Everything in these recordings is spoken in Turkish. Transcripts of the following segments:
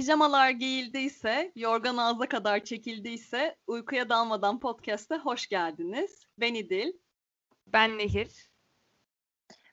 Pijamalar giyildiyse, yorgan ağza kadar çekildiyse uykuya dalmadan podcast'e hoş geldiniz. Ben İdil. Ben Nehir.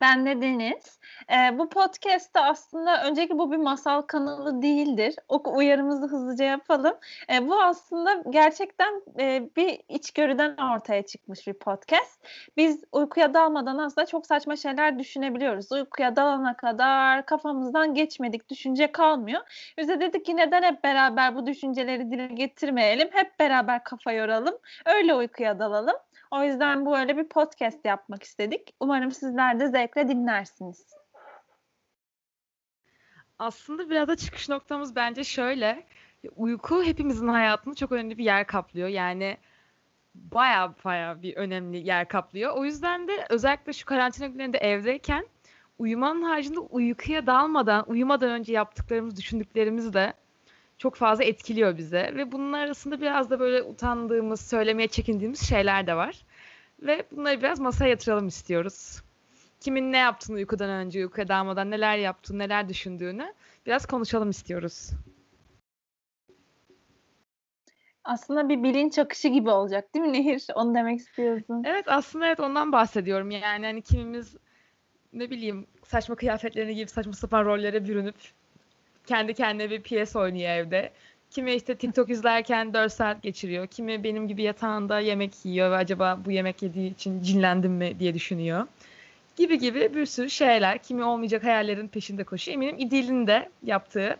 Ben de Deniz. Ee, bu podcast'te aslında önceki bu bir masal kanalı değildir. O uyarımızı hızlıca yapalım. Ee, bu aslında gerçekten e, bir içgörüden ortaya çıkmış bir podcast. Biz uykuya dalmadan aslında çok saçma şeyler düşünebiliyoruz. Uykuya dalana kadar kafamızdan geçmedik düşünce kalmıyor. Biz de dedik ki neden hep beraber bu düşünceleri dile getirmeyelim? Hep beraber kafa yoralım. Öyle uykuya dalalım. O yüzden bu öyle bir podcast yapmak istedik. Umarım sizler de zevkle dinlersiniz. Aslında biraz da çıkış noktamız bence şöyle. Uyku hepimizin hayatında çok önemli bir yer kaplıyor. Yani baya baya bir önemli yer kaplıyor. O yüzden de özellikle şu karantina günlerinde evdeyken uyumanın haricinde uykuya dalmadan, uyumadan önce yaptıklarımız, düşündüklerimiz de çok fazla etkiliyor bize ve bunun arasında biraz da böyle utandığımız, söylemeye çekindiğimiz şeyler de var. Ve bunları biraz masaya yatıralım istiyoruz. Kimin ne yaptığını uykudan önce, uykuya dalmadan neler yaptığını, neler düşündüğünü biraz konuşalım istiyoruz. Aslında bir bilinç akışı gibi olacak değil mi Nehir? Onu demek istiyorsun. Evet aslında evet ondan bahsediyorum. Yani hani kimimiz ne bileyim saçma kıyafetlerini giyip saçma sapan rollere bürünüp kendi kendine bir piyes oynuyor evde. Kimi işte TikTok izlerken 4 saat geçiriyor. Kimi benim gibi yatağında yemek yiyor ve acaba bu yemek yediği için cinlendim mi diye düşünüyor. Gibi gibi bir sürü şeyler. Kimi olmayacak hayallerin peşinde koşuyor. Eminim İdil'in de yaptığı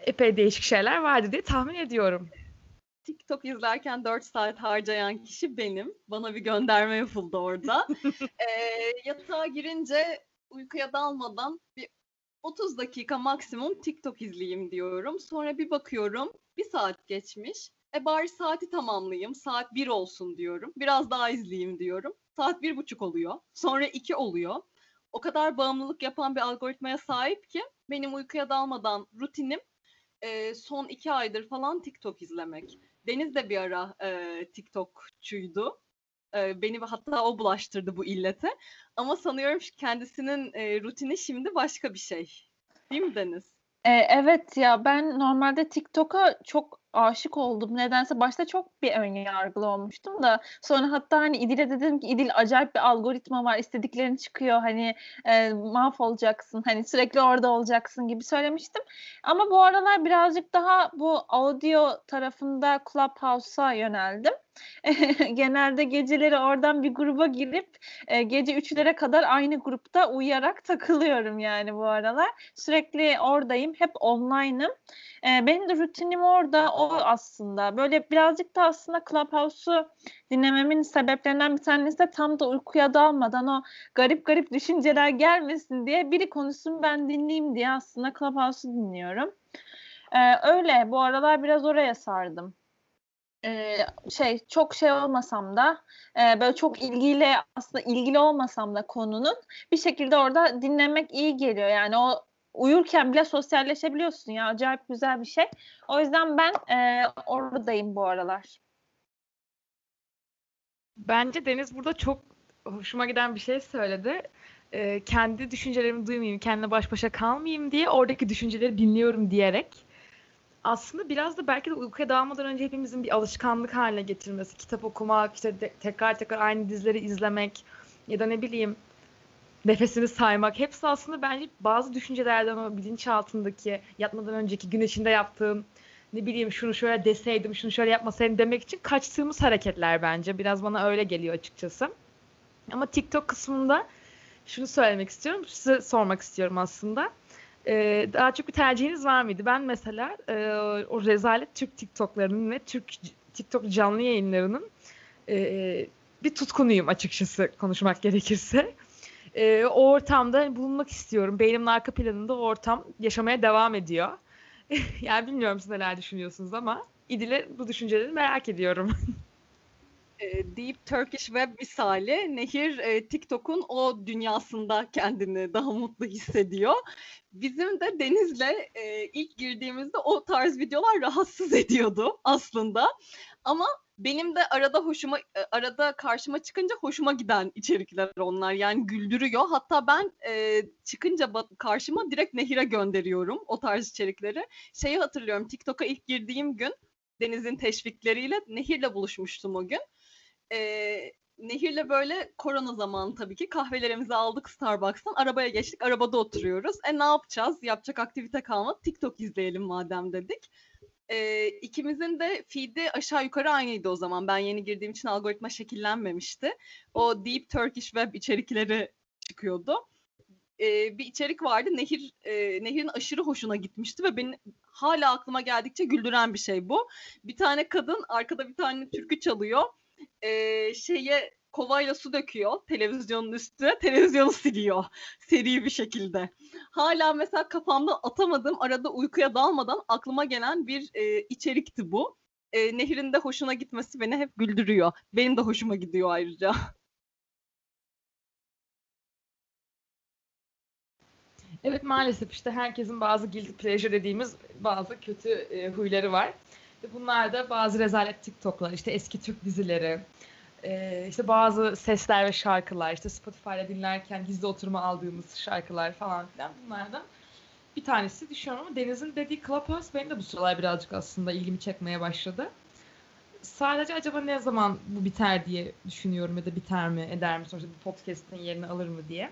epey değişik şeyler vardı diye tahmin ediyorum. TikTok izlerken 4 saat harcayan kişi benim. Bana bir gönderme yapıldı orada. e, yatağa girince uykuya dalmadan bir 30 dakika maksimum TikTok izleyeyim diyorum. Sonra bir bakıyorum bir saat geçmiş. E bari saati tamamlayayım. Saat 1 olsun diyorum. Biraz daha izleyeyim diyorum. Saat bir buçuk oluyor. Sonra 2 oluyor. O kadar bağımlılık yapan bir algoritmaya sahip ki benim uykuya dalmadan rutinim e, son iki aydır falan TikTok izlemek. Deniz de bir ara e, TikTokçuydu. E, beni hatta o bulaştırdı bu illete. Ama sanıyorum kendisinin e, rutini şimdi başka bir şey. Değil mi Deniz? E, evet ya ben normalde TikTok'a çok aşık oldum. Nedense başta çok bir ön yargılı olmuştum da sonra hatta hani İdil'e dedim ki İdil acayip bir algoritma var. istediklerin çıkıyor. Hani e, mahvolacaksın. Hani sürekli orada olacaksın gibi söylemiştim. Ama bu aralar birazcık daha bu audio tarafında Clubhouse'a yöneldim. Genelde geceleri oradan bir gruba girip e, gece üçlere kadar aynı grupta uyuyarak takılıyorum yani bu aralar. Sürekli oradayım. Hep online'ım. E, benim de rutinim orada. O aslında. Böyle birazcık da aslında Clubhouse'u dinlememin sebeplerinden bir tanesi de tam da uykuya dalmadan o garip garip düşünceler gelmesin diye biri konuşsun ben dinleyeyim diye aslında Clubhouse'u dinliyorum. Ee, öyle bu aralar biraz oraya sardım. Ee, şey çok şey olmasam da e, böyle çok ilgiyle aslında ilgili olmasam da konunun bir şekilde orada dinlemek iyi geliyor. Yani o uyurken bile sosyalleşebiliyorsun ya acayip güzel bir şey. O yüzden ben e, oradayım bu aralar. Bence Deniz burada çok hoşuma giden bir şey söyledi. Ee, kendi düşüncelerimi duymayayım, kendine baş başa kalmayayım diye oradaki düşünceleri dinliyorum diyerek. Aslında biraz da belki de uykuya dalmadan önce hepimizin bir alışkanlık haline getirmesi. Kitap okumak, işte de, tekrar tekrar aynı dizileri izlemek ya da ne bileyim nefesini saymak. Hepsi aslında bence bazı düşüncelerden o bilinçaltındaki yatmadan önceki gün içinde yaptığım ne bileyim şunu şöyle deseydim, şunu şöyle yapmasaydım demek için kaçtığımız hareketler bence. Biraz bana öyle geliyor açıkçası. Ama TikTok kısmında şunu söylemek istiyorum. Size sormak istiyorum aslında. Ee, daha çok bir tercihiniz var mıydı? Ben mesela e, o rezalet Türk TikTok'larının ve Türk TikTok canlı yayınlarının e, bir tutkunuyum açıkçası konuşmak gerekirse. E, o ortamda bulunmak istiyorum. Beynimin arka planında o ortam yaşamaya devam ediyor. yani bilmiyorum siz neler düşünüyorsunuz ama İdil'e bu düşünceleri merak ediyorum. Deep Turkish Web misali Nehir e, TikTok'un o dünyasında kendini daha mutlu hissediyor. Bizim de Deniz'le e, ilk girdiğimizde o tarz videolar rahatsız ediyordu aslında. Ama benim de arada hoşuma e, arada karşıma çıkınca hoşuma giden içerikler onlar. Yani güldürüyor. Hatta ben e, çıkınca karşıma direkt Nehir'e gönderiyorum o tarz içerikleri. Şeyi hatırlıyorum. TikTok'a ilk girdiğim gün Deniz'in teşvikleriyle Nehir'le buluşmuştum o gün. E, Nehir'le böyle korona zamanı tabii ki kahvelerimizi aldık Starbucks'tan. Arabaya geçtik. Arabada oturuyoruz. E ne yapacağız? Yapacak aktivite kalmadı. TikTok izleyelim madem dedik. E, ikimizin de feed'i aşağı yukarı aynıydı o zaman. Ben yeni girdiğim için algoritma şekillenmemişti. O Deep Turkish Web içerikleri çıkıyordu. E, bir içerik vardı. Nehir e, Nehir'in aşırı hoşuna gitmişti ve beni hala aklıma geldikçe güldüren bir şey bu. Bir tane kadın arkada bir tane türkü çalıyor. E, şeye kovayla su döküyor televizyonun üstüne. Televizyonu siliyor seri bir şekilde. Hala mesela kafamda atamadığım arada uykuya dalmadan aklıma gelen bir e, içerikti bu. E, Nehir'in de hoşuna gitmesi beni hep güldürüyor. Benim de hoşuma gidiyor ayrıca. Evet maalesef işte herkesin bazı guilty pleasure dediğimiz bazı kötü e, huyları var. Bunlar da bazı rezalet TikTok'lar, işte eski Türk dizileri, e, işte bazı sesler ve şarkılar, işte Spotify'da dinlerken gizli oturma aldığımız şarkılar falan filan bunlardan bir tanesi düşünüyorum ama Deniz'in dediği Clubhouse benim de bu sıralar birazcık aslında ilgimi çekmeye başladı. Sadece acaba ne zaman bu biter diye düşünüyorum ya da biter mi, eder mi sonuçta bu podcast'ın yerini alır mı diye.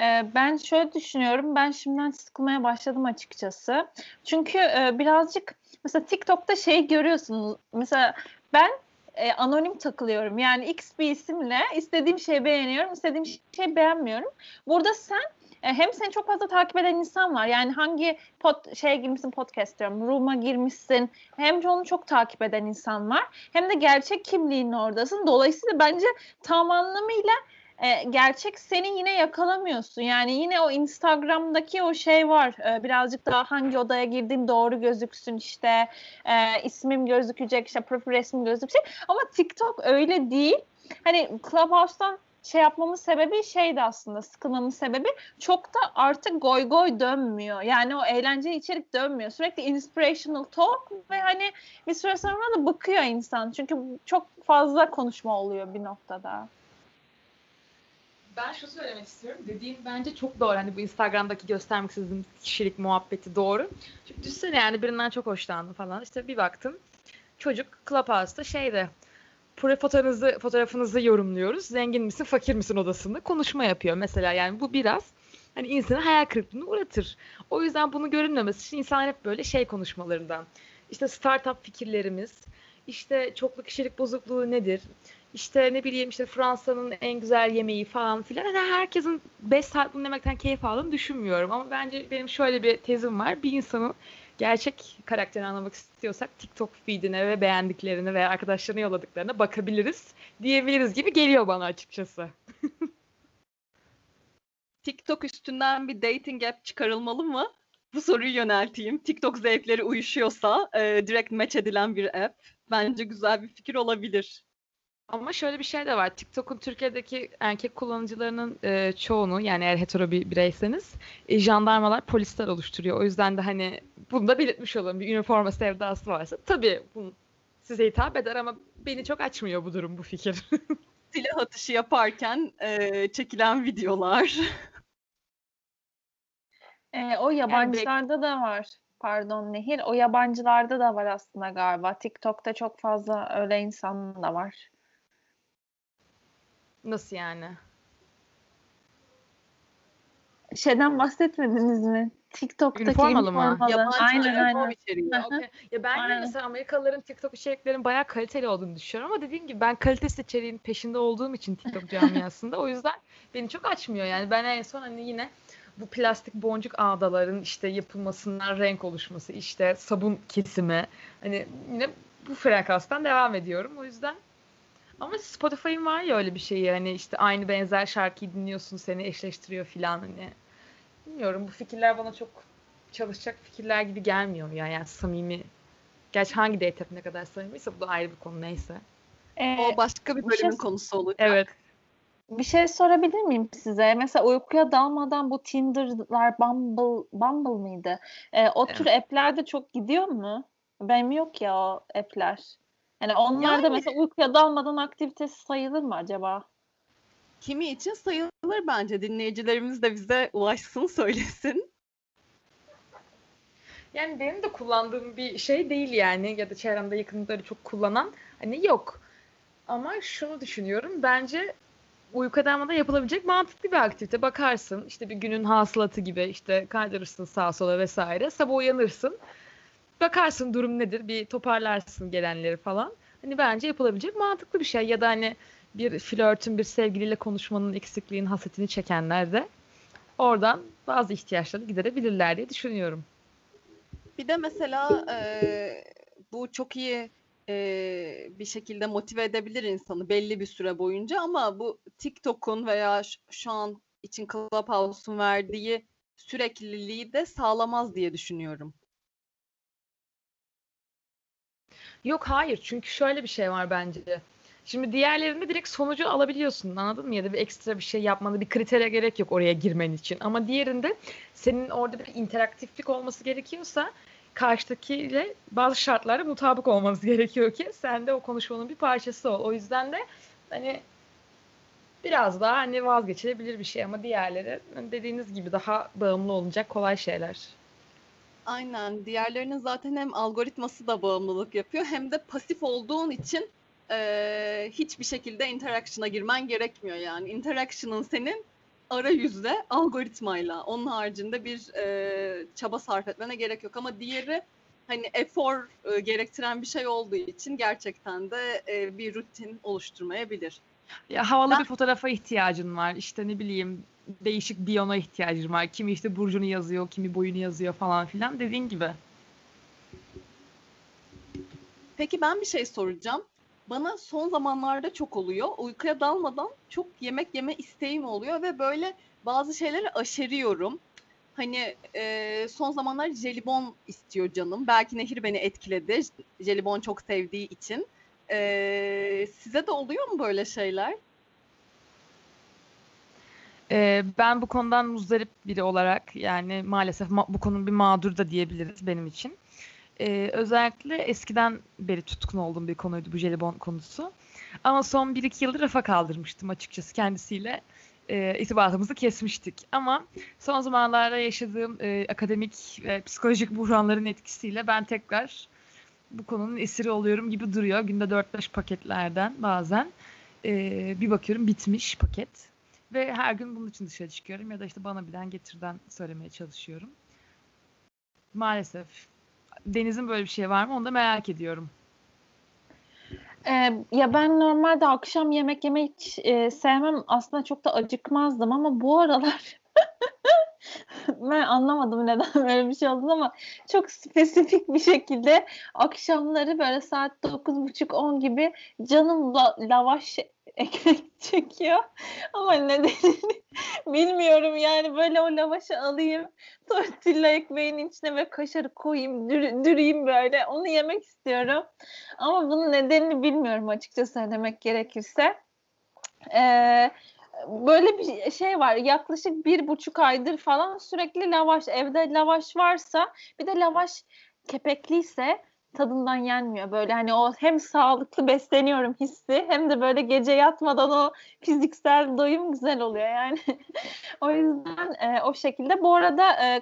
Ee, ben şöyle düşünüyorum. Ben şimdiden sıkılmaya başladım açıkçası. Çünkü e, birazcık mesela TikTok'ta şey görüyorsunuz. Mesela ben e, anonim takılıyorum. Yani X bir isimle istediğim şeyi beğeniyorum, istediğim şeyi beğenmiyorum. Burada sen e, hem seni çok fazla takip eden insan var. Yani hangi pod, şeye girmişsin podcast diyorum. Room'a girmişsin. Hem onu çok takip eden insan var. Hem de gerçek kimliğinle oradasın. Dolayısıyla bence tam anlamıyla e, gerçek seni yine yakalamıyorsun. Yani yine o Instagram'daki o şey var. E, birazcık daha hangi odaya girdiğim doğru gözüksün işte. E, ismim gözükecek işte profil resmim gözükecek. Ama TikTok öyle değil. Hani Clubhouse'dan şey yapmamın sebebi şeydi aslında sıkılmamın sebebi çok da artık goy goy dönmüyor. Yani o eğlenceli içerik dönmüyor. Sürekli inspirational talk ve hani bir süre sonra da bıkıyor insan. Çünkü çok fazla konuşma oluyor bir noktada. Ben şu söylemek istiyorum. Dediğin bence çok doğru. Hani bu Instagram'daki göstermek istediğim kişilik muhabbeti doğru. Çünkü düşünsene yani birinden çok hoşlandım falan. İşte bir baktım. Çocuk Clubhouse'da şeyde fotoğrafınızı, fotoğrafınızı yorumluyoruz. Zengin misin, fakir misin odasında konuşma yapıyor mesela. Yani bu biraz hani insanı hayal kırıklığına uğratır. O yüzden bunu görünmemesi için insan hep böyle şey konuşmalarından. İşte startup fikirlerimiz, işte çoklu kişilik bozukluğu nedir? İşte ne bileyim işte Fransa'nın en güzel yemeği falan filan. Yani herkesin 5 saat bunu demekten keyif aldığını düşünmüyorum. Ama bence benim şöyle bir tezim var. Bir insanın gerçek karakterini anlamak istiyorsak TikTok feedine ve beğendiklerine veya arkadaşlarına yolladıklarına bakabiliriz diyebiliriz gibi geliyor bana açıkçası. TikTok üstünden bir dating app çıkarılmalı mı? Bu soruyu yönelteyim. TikTok zevkleri uyuşuyorsa e, direkt match edilen bir app. Bence güzel bir fikir olabilir. Ama şöyle bir şey de var. TikTok'un Türkiye'deki erkek kullanıcılarının e, çoğunu yani eğer hetero bir bireyseniz e, jandarmalar, polisler oluşturuyor. O yüzden de hani bunu da belirtmiş olalım. Bir üniforma sevdası varsa tabii bu size hitap eder ama beni çok açmıyor bu durum, bu fikir. Silah atışı yaparken e, çekilen videolar. E, o yabancılarda yani, da var. Pardon Nehir. O yabancılarda da var aslında galiba. TikTok'ta çok fazla öyle insan da var. Nasıl yani? Şeyden bahsetmediniz mi? TikTok'taki üniformalı mı? Yabancı aynen aynen. içeriği. okay. Ya ben aynen. mesela Amerikalıların TikTok içeriklerinin bayağı kaliteli olduğunu düşünüyorum ama dediğim gibi ben kalitesi içeriğin peşinde olduğum için TikTok camiasında o yüzden beni çok açmıyor yani. Ben en son hani yine bu plastik boncuk ağdaların işte yapılmasından renk oluşması, işte sabun kesimi hani yine bu frekanstan devam ediyorum. O yüzden ama Spotify'ın var ya öyle bir şeyi hani işte aynı benzer şarkıyı dinliyorsun seni eşleştiriyor filan hani. Bilmiyorum bu fikirler bana çok çalışacak fikirler gibi gelmiyor ya yani samimi. Gerçi hangi date ne kadar samimiyse bu da ayrı bir konu neyse. Ee, o başka bir bölümün şey, konusu olacak. Evet. Bir şey sorabilir miyim size? Mesela uykuya dalmadan bu Tinder'lar, Bumble, Bumble mıydı? Ee, o evet. tür app'lerde çok gidiyor mu? Benim yok ya o app'ler. Yani onlar da Yani- mesela uykuya dalmadan aktivitesi sayılır mı acaba? Kimi için sayılır bence. Dinleyicilerimiz de bize ulaşsın söylesin. Yani benim de kullandığım bir şey değil yani ya da çevremde yakınları çok kullanan hani yok. Ama şunu düşünüyorum bence uyku dalmada yapılabilecek mantıklı bir aktivite. Bakarsın işte bir günün hasılatı gibi işte kaydırırsın sağa sola vesaire. Sabah uyanırsın. Bakarsın durum nedir bir toparlarsın gelenleri falan. Hani bence yapılabilecek mantıklı bir şey. Ya da hani bir flörtün bir sevgiliyle konuşmanın eksikliğin hasretini çekenler de oradan bazı ihtiyaçlarını giderebilirler diye düşünüyorum. Bir de mesela eee, bu çok iyi eee, bir şekilde motive edebilir insanı belli bir süre boyunca ama bu TikTok'un veya şu an için Clubhouse'un verdiği sürekliliği de sağlamaz diye düşünüyorum. Yok hayır çünkü şöyle bir şey var bence. Şimdi diğerlerinde direkt sonucu alabiliyorsun anladın mı? Ya da bir ekstra bir şey yapmanı bir kritere gerek yok oraya girmen için. Ama diğerinde senin orada bir interaktiflik olması gerekiyorsa karşıdakiyle bazı şartlara mutabık olmanız gerekiyor ki sen de o konuşmanın bir parçası ol. O yüzden de hani biraz daha hani vazgeçilebilir bir şey ama diğerleri dediğiniz gibi daha bağımlı olacak kolay şeyler. Aynen. Diğerlerinin zaten hem algoritması da bağımlılık yapıyor hem de pasif olduğun için eee, hiçbir şekilde interaction'a girmen gerekmiyor yani. Interaction'ın senin arayüzle, algoritmayla. Onun haricinde bir eee, çaba sarf etmene gerek yok. Ama diğeri hani efor e, gerektiren bir şey olduğu için gerçekten de e, bir rutin oluşturmayabilir. Ya havalı Ben- bir fotoğrafa ihtiyacın var. İşte ne bileyim değişik biyona ihtiyacın var. Kimi işte burcunu yazıyor, kimi boyunu yazıyor falan filan dediğin gibi. Peki ben bir şey soracağım. Bana son zamanlarda çok oluyor. Uykuya dalmadan çok yemek yeme isteğim oluyor ve böyle bazı şeyleri aşeriyorum. Hani e, son zamanlar jelibon istiyor canım. Belki Nehir beni etkiledi. Jelibon çok sevdiği için. E, size de oluyor mu böyle şeyler? Ee, ben bu konudan muzdarip biri olarak yani maalesef ma- bu konunun bir mağdur da diyebiliriz benim için. Ee, özellikle eskiden beri tutkun olduğum bir konuydu bu jelibon konusu. Ama son 1-2 yıldır rafa kaldırmıştım açıkçası kendisiyle. E, irtibatımızı kesmiştik. Ama son zamanlarda yaşadığım e, akademik ve psikolojik buhranların etkisiyle ben tekrar bu konunun esiri oluyorum gibi duruyor. Günde 4-5 paketlerden bazen. e, bir bakıyorum bitmiş paket. Ve her gün bunun için dışarı çıkıyorum ya da işte bana bilen getirden söylemeye çalışıyorum. Maalesef. Deniz'in böyle bir şey var mı onu da merak ediyorum. Ee, ya ben normalde akşam yemek yemeyi hiç e, sevmem. Aslında çok da acıkmazdım ama bu aralar ben anlamadım neden böyle bir şey oldu ama çok spesifik bir şekilde akşamları böyle saat 9.30-10 gibi canım la- lavaş ekmek çekiyor. Ama nedenini bilmiyorum yani böyle o lavaşı alayım tortilla ekmeğin içine ve kaşarı koyayım dür- düreyim böyle onu yemek istiyorum. Ama bunun nedenini bilmiyorum açıkça söylemek gerekirse. Ee, böyle bir şey var. Yaklaşık bir buçuk aydır falan sürekli lavaş. Evde lavaş varsa bir de lavaş kepekliyse tadından yenmiyor. Böyle hani o hem sağlıklı besleniyorum hissi hem de böyle gece yatmadan o fiziksel doyum güzel oluyor yani. o yüzden e, o şekilde. Bu arada e,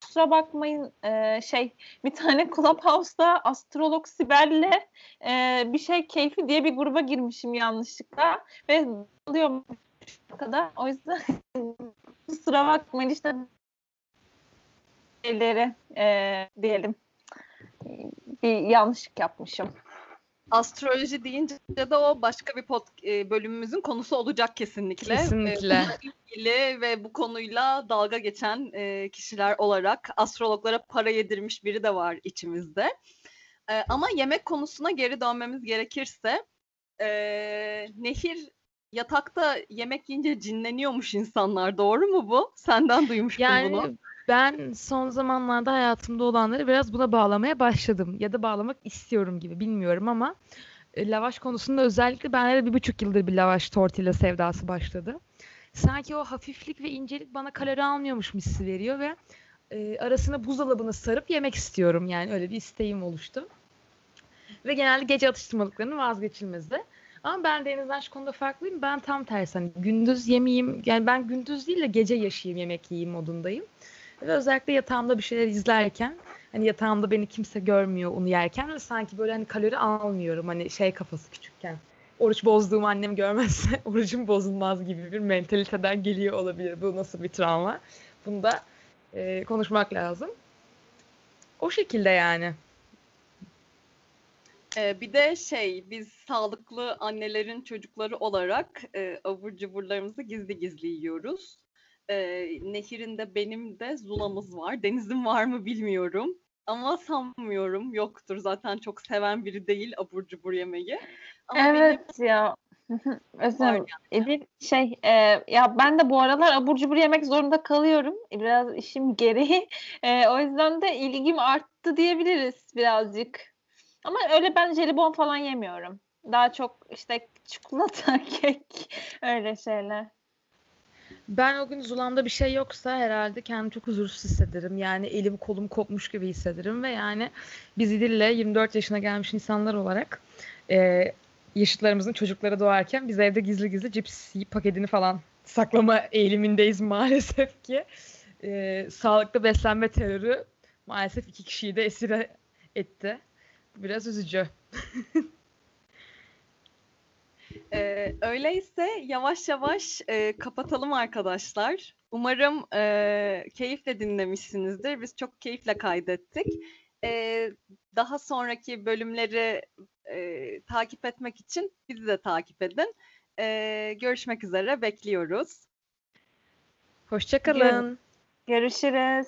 kusura bakmayın e, şey bir tane Clubhouse'da astrolog Sibel'le e, bir şey keyfi diye bir gruba girmişim yanlışlıkla ve alıyorum kadar. O yüzden kusura bakmayın işte şeyleri e, diyelim bir yanlışlık yapmışım. Astroloji deyince de o başka bir pod, e, bölümümüzün konusu olacak kesinlikle. Kesinlikle. bununla ilgili ve bu konuyla dalga geçen e, kişiler olarak astrologlara para yedirmiş biri de var içimizde. E, ama yemek konusuna geri dönmemiz gerekirse e, Nehir yatakta yemek yiyince cinleniyormuş insanlar. Doğru mu bu? Senden duymuştum Yani bunu. Ben son zamanlarda hayatımda olanları biraz buna bağlamaya başladım. Ya da bağlamak istiyorum gibi bilmiyorum ama e, lavaş konusunda özellikle bende de bir buçuk yıldır bir lavaş tortilla sevdası başladı. Sanki o hafiflik ve incelik bana kalori almıyormuş hissi veriyor ve e, arasına buzdolabını sarıp yemek istiyorum. Yani öyle bir isteğim oluştu. Ve genelde gece atıştırmalıklarının vazgeçilmezi. Ama ben Deniz'den şu konuda farklıyım. Ben tam tersi hani gündüz yemeyeyim. Yani ben gündüz değil de gece yaşayayım yemek yiyeyim modundayım. Ve özellikle yatağımda bir şeyler izlerken hani yatağımda beni kimse görmüyor onu yerken ve sanki böyle hani kalori almıyorum hani şey kafası küçükken. Oruç bozduğum annem görmezse orucum bozulmaz gibi bir mentaliteden geliyor olabilir. Bu nasıl bir travma? Bunu da e, konuşmak lazım. O şekilde yani. Ee, bir de şey biz sağlıklı annelerin çocukları olarak e, abur cuburlarımızı gizli gizli yiyoruz. Ee, nehirinde benim de zulamız var. Deniz'in var mı bilmiyorum. Ama sanmıyorum. Yoktur. Zaten çok seven biri değil abur cubur yemeği. Ama benim Evet ya. Özlem, var İdil şey e, ya ben de bu aralar abur cubur yemek zorunda kalıyorum. Biraz işim gereği. E, o yüzden de ilgim arttı diyebiliriz birazcık. Ama öyle ben jelibon falan yemiyorum. Daha çok işte çikolata, kek öyle şeyler. Ben o gün zulamda bir şey yoksa herhalde kendimi çok huzursuz hissederim. Yani elim kolum kopmuş gibi hissederim ve yani biz İdil'le 24 yaşına gelmiş insanlar olarak e, yaşıtlarımızın çocukları doğarken biz evde gizli gizli cips paketini falan saklama eğilimindeyiz maalesef ki. E, sağlıklı beslenme terörü maalesef iki kişiyi de esir etti. Biraz üzücü. Ee, öyleyse yavaş yavaş e, kapatalım arkadaşlar. Umarım e, keyifle dinlemişsinizdir. Biz çok keyifle kaydettik. Ee, daha sonraki bölümleri e, takip etmek için bizi de takip edin. Ee, görüşmek üzere, bekliyoruz. Hoşçakalın. Görüşürüz.